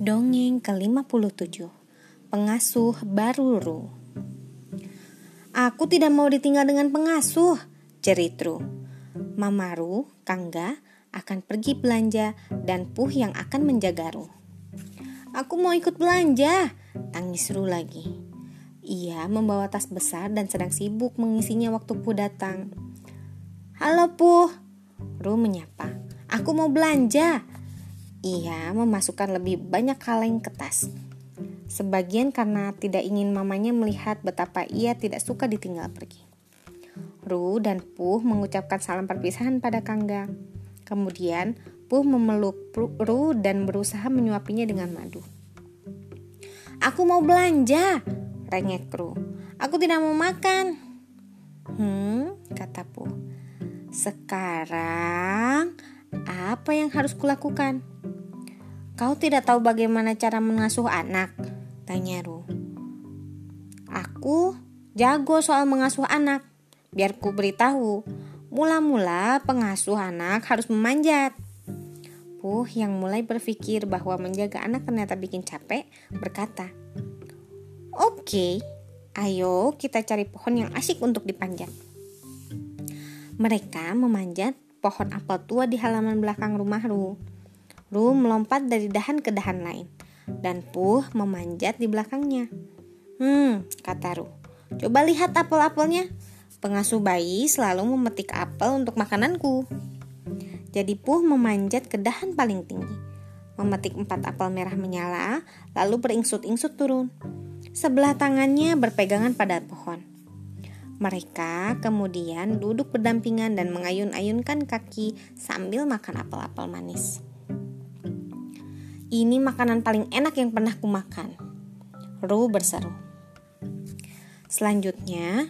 Dongeng ke-57 Pengasuh baru Ru Aku tidak mau ditinggal dengan pengasuh, jerit Ru. Mama Ru, Kangga, akan pergi belanja dan Puh yang akan menjaga Ru. Aku mau ikut belanja, tangis Ru lagi. Ia membawa tas besar dan sedang sibuk mengisinya waktu Puh datang. Halo Puh, Ru menyapa. Aku mau belanja, ia memasukkan lebih banyak kaleng ke tas. Sebagian karena tidak ingin mamanya melihat betapa ia tidak suka ditinggal pergi. Ru dan Puh mengucapkan salam perpisahan pada Kangga. Kemudian Puh memeluk Ru dan berusaha menyuapinya dengan madu. Aku mau belanja, rengek Ru. Aku tidak mau makan. Hmm, kata Puh. Sekarang apa yang harus kulakukan? Kau tidak tahu bagaimana cara mengasuh anak? Tanya Ru. Aku jago soal mengasuh anak. Biar ku beritahu. Mula-mula pengasuh anak harus memanjat. Puh yang mulai berpikir bahwa menjaga anak ternyata bikin capek berkata, Oke, ayo kita cari pohon yang asik untuk dipanjat. Mereka memanjat pohon apel tua di halaman belakang rumah Ru. Ru melompat dari dahan ke dahan lain, dan Puh memanjat di belakangnya. Hmm, kata Ru. Coba lihat apel-apelnya. Pengasuh bayi selalu memetik apel untuk makananku. Jadi Puh memanjat ke dahan paling tinggi. Memetik empat apel merah menyala, lalu beringsut-ingsut turun. Sebelah tangannya berpegangan pada pohon. Mereka kemudian duduk berdampingan dan mengayun-ayunkan kaki sambil makan apel-apel manis. Ini makanan paling enak yang pernah kumakan. Ru berseru. Selanjutnya,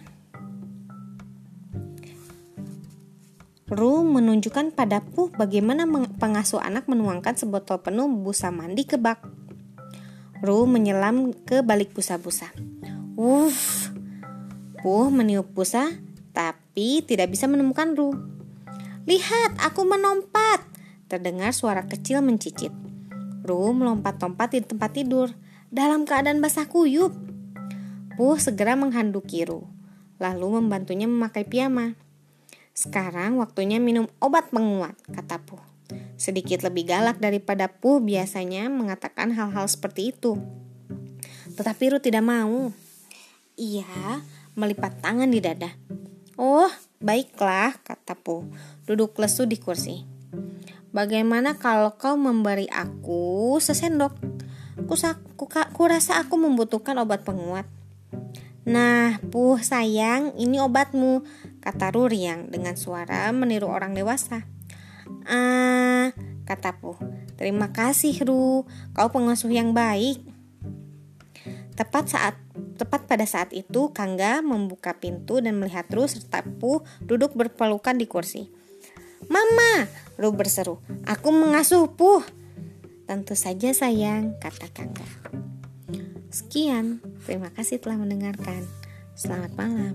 Ru menunjukkan pada Puh bagaimana pengasuh anak menuangkan sebotol penuh busa mandi ke bak. Ru menyelam ke balik busa-busa. Wuff. Puh meniup busa, tapi tidak bisa menemukan Ru. Lihat, aku menompat. Terdengar suara kecil mencicit. Ru melompat-lompat di tempat tidur dalam keadaan basah kuyup. Puh segera menghanduki Ru, lalu membantunya memakai piyama. Sekarang waktunya minum obat penguat, kata Puh. Sedikit lebih galak daripada Puh biasanya mengatakan hal-hal seperti itu. Tetapi Ru tidak mau. Ia melipat tangan di dada. Oh, baiklah, kata Puh, duduk lesu di kursi. Bagaimana kalau kau memberi aku sesendok? Kuka, kurasa aku membutuhkan obat penguat. Nah, puh sayang, ini obatmu, kata Ruriang dengan suara meniru orang dewasa. Ah, kata Puh. Terima kasih, Ru. Kau pengasuh yang baik. Tepat saat tepat pada saat itu, Kangga membuka pintu dan melihat Ru serta Puh duduk berpelukan di kursi. Mama, Ru berseru, aku mengasuh Puh. Tentu saja sayang, kata Kangga. Sekian, terima kasih telah mendengarkan. Selamat malam.